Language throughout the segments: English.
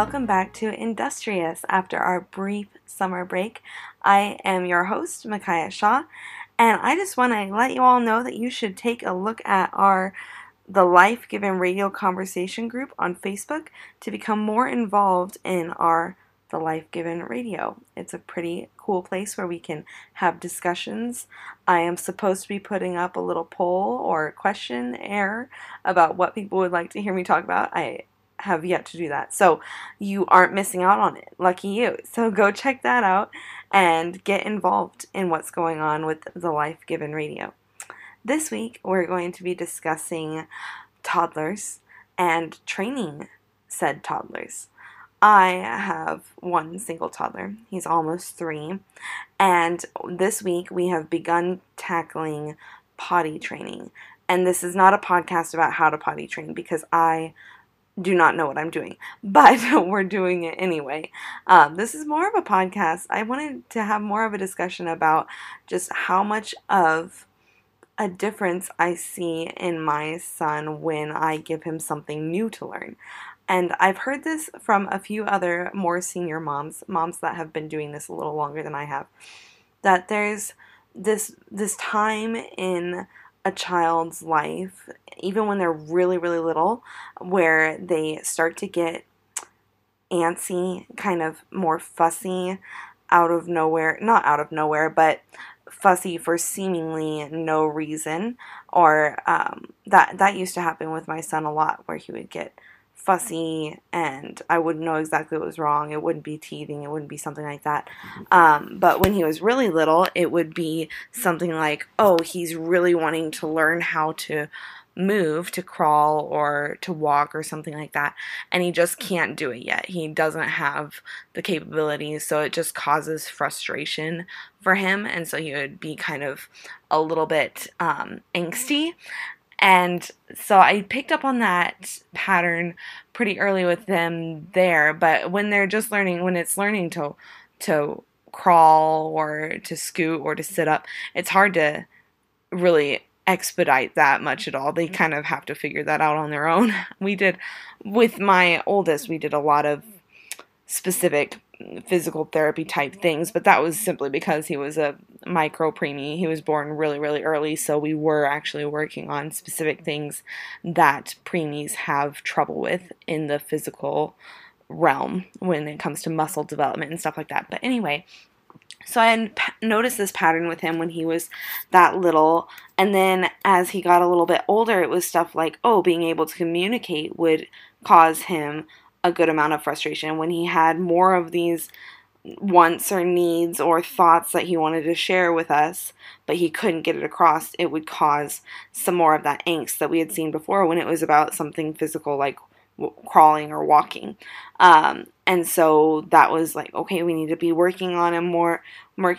Welcome back to Industrious after our brief summer break. I am your host, Micaiah Shaw, and I just want to let you all know that you should take a look at our the Life Given Radio Conversation group on Facebook to become more involved in our The Life Given Radio. It's a pretty cool place where we can have discussions. I am supposed to be putting up a little poll or questionnaire about what people would like to hear me talk about. I have yet to do that. So you aren't missing out on it. Lucky you. So go check that out and get involved in what's going on with the Life Given Radio. This week, we're going to be discussing toddlers and training said toddlers. I have one single toddler. He's almost three. And this week, we have begun tackling potty training. And this is not a podcast about how to potty train because I do not know what I'm doing, but we're doing it anyway. Um, this is more of a podcast. I wanted to have more of a discussion about just how much of a difference I see in my son when I give him something new to learn. And I've heard this from a few other more senior moms, moms that have been doing this a little longer than I have, that there's this this time in a child's life, even when they're really, really little, where they start to get antsy, kind of more fussy out of nowhere, not out of nowhere, but fussy for seemingly no reason or um, that that used to happen with my son a lot where he would get fussy and I wouldn't know exactly what was wrong. It wouldn't be teething, it wouldn't be something like that. Um, but when he was really little, it would be something like, oh, he's really wanting to learn how to move to crawl or to walk or something like that. And he just can't do it yet. He doesn't have the capabilities. So it just causes frustration for him. And so he would be kind of a little bit um, angsty and so I picked up on that pattern pretty early with them there. But when they're just learning, when it's learning to to crawl or to scoot or to sit up, it's hard to really expedite that much at all. They mm-hmm. kind of have to figure that out on their own. We did with my oldest, we did a lot of specific physical therapy type things, but that was simply because he was a micro preemie. He was born really, really early, so we were actually working on specific things that preemies have trouble with in the physical realm when it comes to muscle development and stuff like that. But anyway, so I noticed this pattern with him when he was that little, and then as he got a little bit older, it was stuff like, oh, being able to communicate would cause him a good amount of frustration when he had more of these wants or needs or thoughts that he wanted to share with us, but he couldn't get it across, it would cause some more of that angst that we had seen before when it was about something physical like crawling or walking. Um, and so that was like, okay, we need to be working on him more,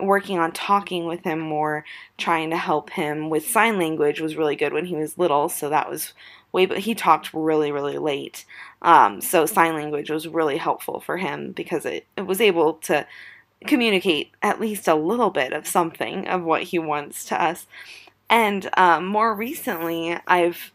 working on talking with him more, trying to help him with sign language was really good when he was little. So that was way, but he talked really, really late. Um, so sign language was really helpful for him because it, it was able to communicate at least a little bit of something of what he wants to us. And um, more recently, I've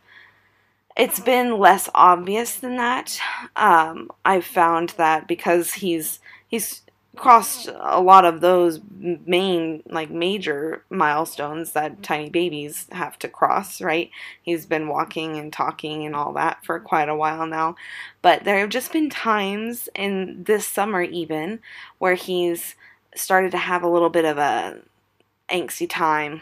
it's been less obvious than that. Um, I've found that because he's he's crossed a lot of those main like major milestones that tiny babies have to cross right? He's been walking and talking and all that for quite a while now. But there have just been times in this summer even where he's started to have a little bit of a angsty time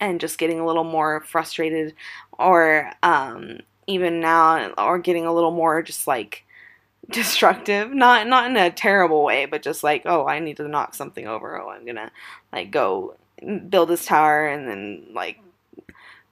and just getting a little more frustrated or um, even now or getting a little more just like destructive. Not not in a terrible way but just like oh i need to knock something over. Oh i'm gonna like go build this tower and then like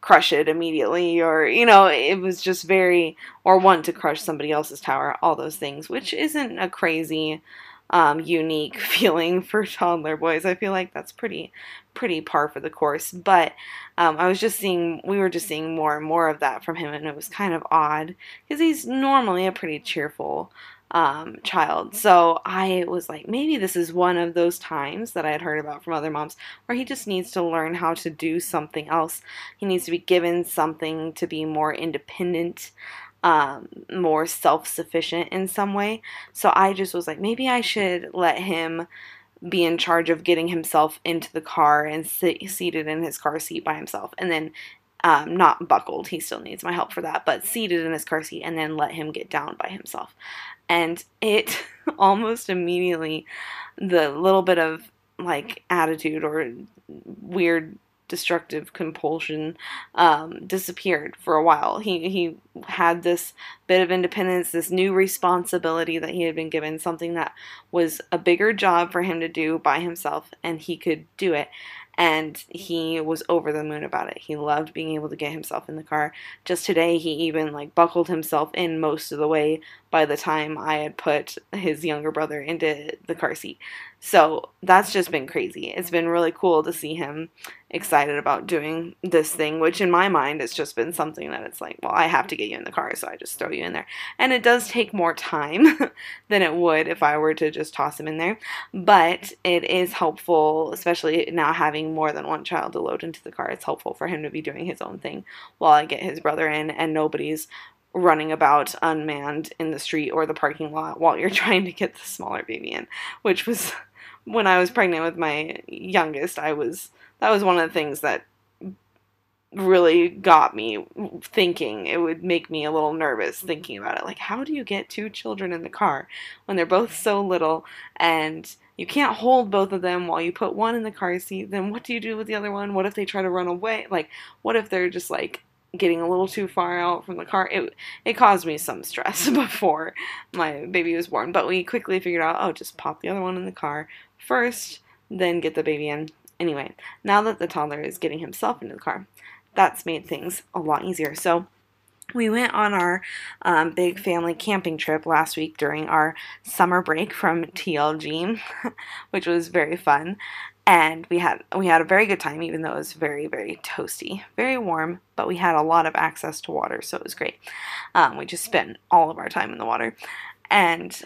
crush it immediately. Or you know it was just very or want to crush somebody else's tower all those things which isn't a crazy um, unique feeling for toddler boys. I feel like that's pretty pretty par for the course. But um, I was just seeing we were just seeing more and more of that from him, and it was kind of odd because he's normally a pretty cheerful um, child. So I was like, maybe this is one of those times that I had heard about from other moms where he just needs to learn how to do something else. He needs to be given something to be more independent um, more self sufficient in some way. So I just was like, maybe I should let him be in charge of getting himself into the car and sit, seated in his car seat by himself. And then um, not buckled, he still needs my help for that, but seated in his car seat and then let him get down by himself. And it almost immediately, the little bit of like attitude or weird destructive compulsion um, disappeared for a while. He he had this bit of independence, this new responsibility that he had been given, something that was a bigger job for him to do by himself, and he could do it and he was over the moon about it. He loved being able to get himself in the car. Just today, he even like buckled himself in most of the way by the time I had put his younger brother into the car seat. So that's just been crazy. It's been really cool to see him excited about doing this thing, which in my mind has just been something that it's like, well, I have to get you in the car, so I just throw you in there. And it does take more time than it would if I were to just toss him in there. But it is helpful, especially now having more than one child to load into the car. It's helpful for him to be doing his own thing while I get his brother in and nobody's running about unmanned in the street or the parking lot while you're trying to get the smaller baby in, which was when I was pregnant with my youngest, I was that was one of the things that really got me thinking. It would make me a little nervous mm-hmm. thinking about it. Like, how do you get two children in the car when they're both so little and you can't hold both of them while you put one in the car seat? Then what do you do with the other one? What if they try to run away? Like, what if they're just like getting a little too far out from the car. It it caused me some stress before my baby was born, but we quickly figured out, oh, just pop the other one in the car first, then get the baby in. Anyway, now that the toddler is getting himself into the car, that's made things a lot easier. So we went on our um, big family camping trip last week during our summer break from TLG, which was very fun and we had we had a very good time even though it was very very toasty very warm but we had a lot of access to water so it was great um, we just spent all of our time in the water and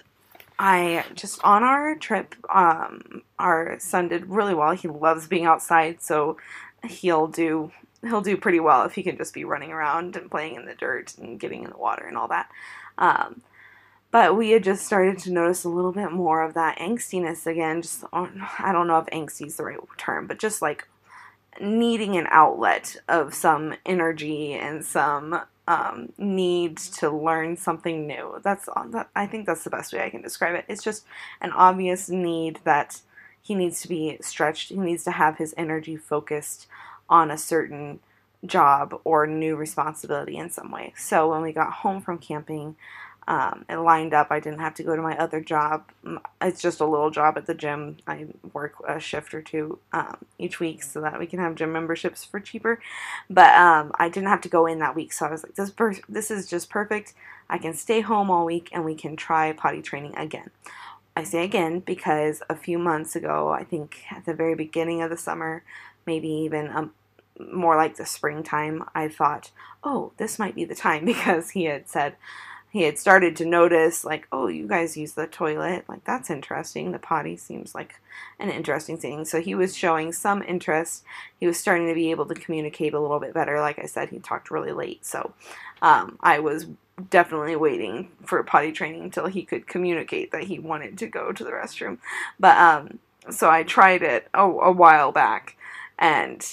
i just on our trip um, our son did really well he loves being outside so he'll do he'll do pretty well if he can just be running around and playing in the dirt and getting in the water and all that um, but we had just started to notice a little bit more of that angstiness again. Just I don't know if angsty is the right term, but just like needing an outlet of some energy and some um, need to learn something new. That's I think that's the best way I can describe it. It's just an obvious need that he needs to be stretched. He needs to have his energy focused on a certain job or new responsibility in some way. So when we got home from camping, um, it lined up. I didn't have to go to my other job. It's just a little job at the gym. I work a shift or two um, each week so that we can have gym memberships for cheaper. But um, I didn't have to go in that week, so I was like, this per- this is just perfect. I can stay home all week and we can try potty training again. I say again because a few months ago, I think at the very beginning of the summer, maybe even um, more like the springtime, I thought, oh, this might be the time because he had said he had started to notice like oh you guys use the toilet. Like that's interesting. The potty seems like an interesting thing. So he was showing some interest. He was starting to be able to communicate a little bit better. Like i said he talked really late. So um, i was definitely waiting for potty training until he could communicate that he wanted to go to the restroom. But um, so i tried it a, a while back and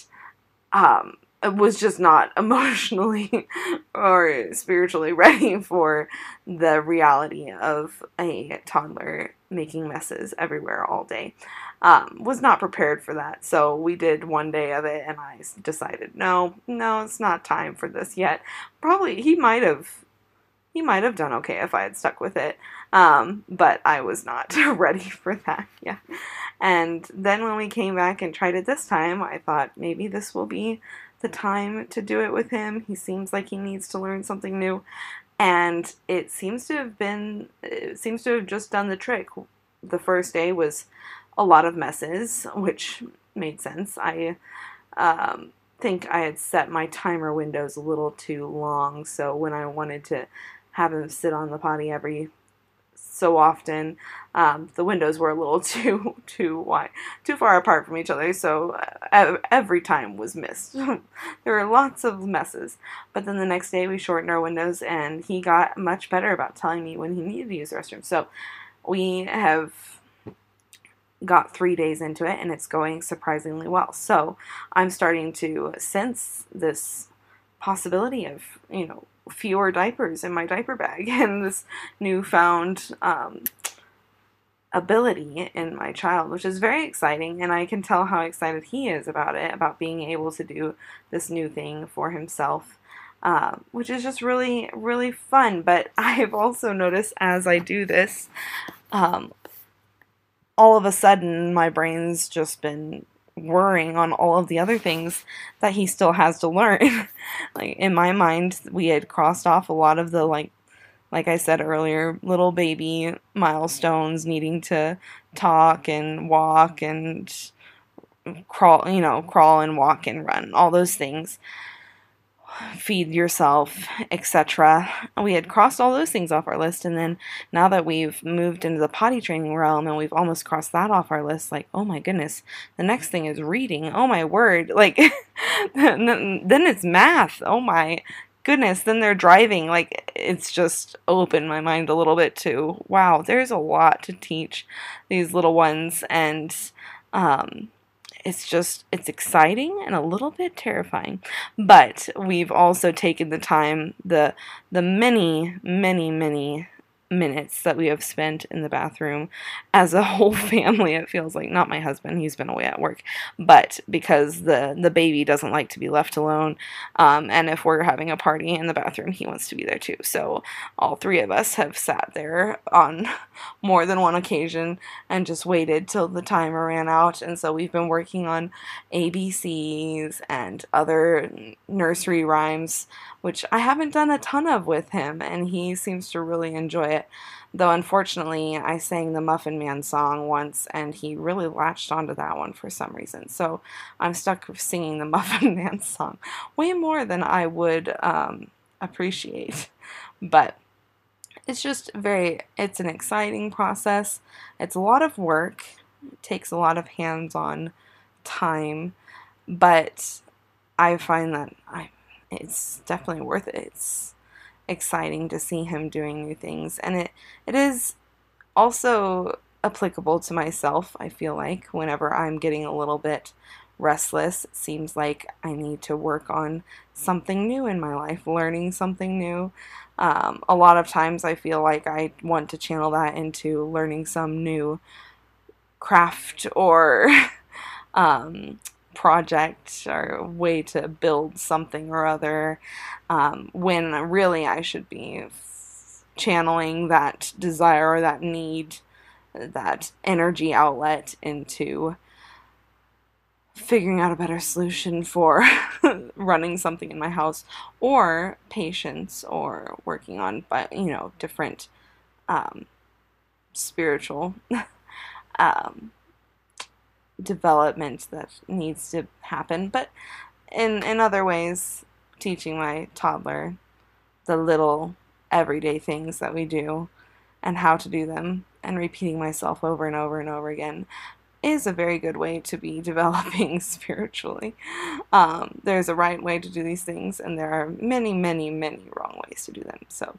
um, was just not emotionally or spiritually ready for the reality of a toddler making messes everywhere all day. Um, was not prepared for that. So we did one day of it, and I decided, no, no, it's not time for this yet. Probably he might have, he might have done okay if I had stuck with it, um, but I was not ready for that. Yeah, and then when we came back and tried it this time, I thought maybe this will be the time to do it with him. He seems like he needs to learn something new. And it seems to have been, it seems to have just done the trick. The first day was a lot of messes, which made sense. I um, think I had set my timer windows a little too long, so when I wanted to have him sit on the potty every so often. Um, the windows were a little too too wide, too far apart from each other, so uh, every time was missed. there were lots of messes. But then the next day we shortened our windows, and he got much better about telling me when he needed to use the restroom. So we have got three days into it, and it's going surprisingly well. So I'm starting to sense this possibility of you know fewer diapers in my diaper bag and this newfound um, ability in my child, which is very exciting. And I can tell how excited he is about it, about being able to do this new thing for himself. Uh, which is just really, really fun. But I've also noticed as I do this, um, all of a sudden my brain's just been worrying on all of the other things that he still has to learn. like in my mind, we had crossed off a lot of the like like I said earlier, little baby milestones needing to talk and walk and crawl, you know, crawl and walk and run, all those things feed yourself, etc. We had crossed all those things off our list, and then now that we've moved into the potty training realm and we've almost crossed that off our list, like, oh my goodness, the next thing is reading. Oh my word. Like, then it's math. Oh my goodness. Then they're driving. Like, it's just opened my mind a little bit to, wow, there's a lot to teach these little ones, and, um, it's just it's exciting and a little bit terrifying. But we've also taken the time the the many many many minutes that we have spent in the bathroom as a whole family it feels like not my husband he's been away at work but because the the baby doesn't like to be left alone um, and if we're having a party in the bathroom he wants to be there too. So all three of us have sat there on more than one occasion and just waited till the timer ran out. And so we've been working on abcs and other nursery rhymes which I haven't done a ton of with him, and he seems to really enjoy it. Though unfortunately, I sang the Muffin Man song once, and he really latched onto that one for some reason. So I'm stuck singing the Muffin Man song way more than I would um, appreciate. But it's just very, it's an exciting process. It's a lot of work, it takes a lot of hands on time, but I find that I it's definitely worth it. It's exciting to see him doing new things, and it it is also applicable to myself. I feel like whenever I'm getting a little bit restless, it seems like I need to work on something new in my life, learning something new. Um, a lot of times I feel like I want to channel that into learning some new craft or um, project or way to build something or other um, when really I should be channeling that desire or that need, that energy outlet into figuring out a better solution for running something in my house or patience or working on but you know different um, spiritual um, development that needs to happen. But in in other ways, teaching my toddler the little everyday things that we do and how to do them and repeating myself over and over and over again is a very good way to be developing spiritually. Um, there's a right way to do these things, and there are many, many, many wrong ways to do them. So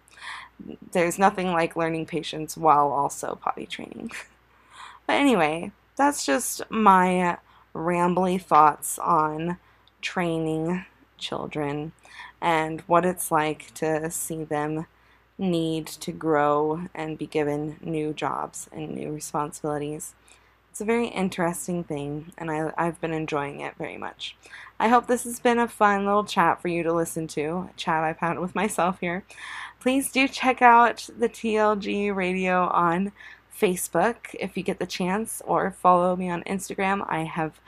there's nothing like learning patience while also potty training. but anyway, that's just my rambly thoughts on training children and what it's like to see them need to grow and be given new jobs and new responsibilities. It's a very interesting thing, and I, I've been enjoying it very much. I hope this has been a fun little chat for you to listen to, a chat I've had with myself here. Please do check out the TLG radio on Facebook if you get the chance, or follow me on Instagram. I have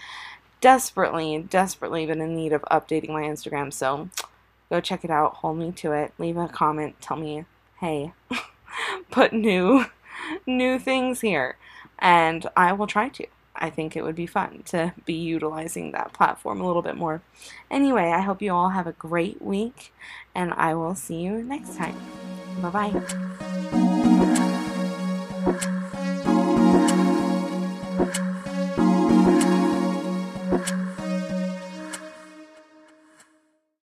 desperately, desperately been in need of updating my Instagram, so go check it out, hold me to it, leave a comment, tell me, hey, put new new things here, and I will try to. I think it would be fun to be utilizing that platform a little bit more. Anyway, I hope you all have a great week, and I will see you next time. Bye bye.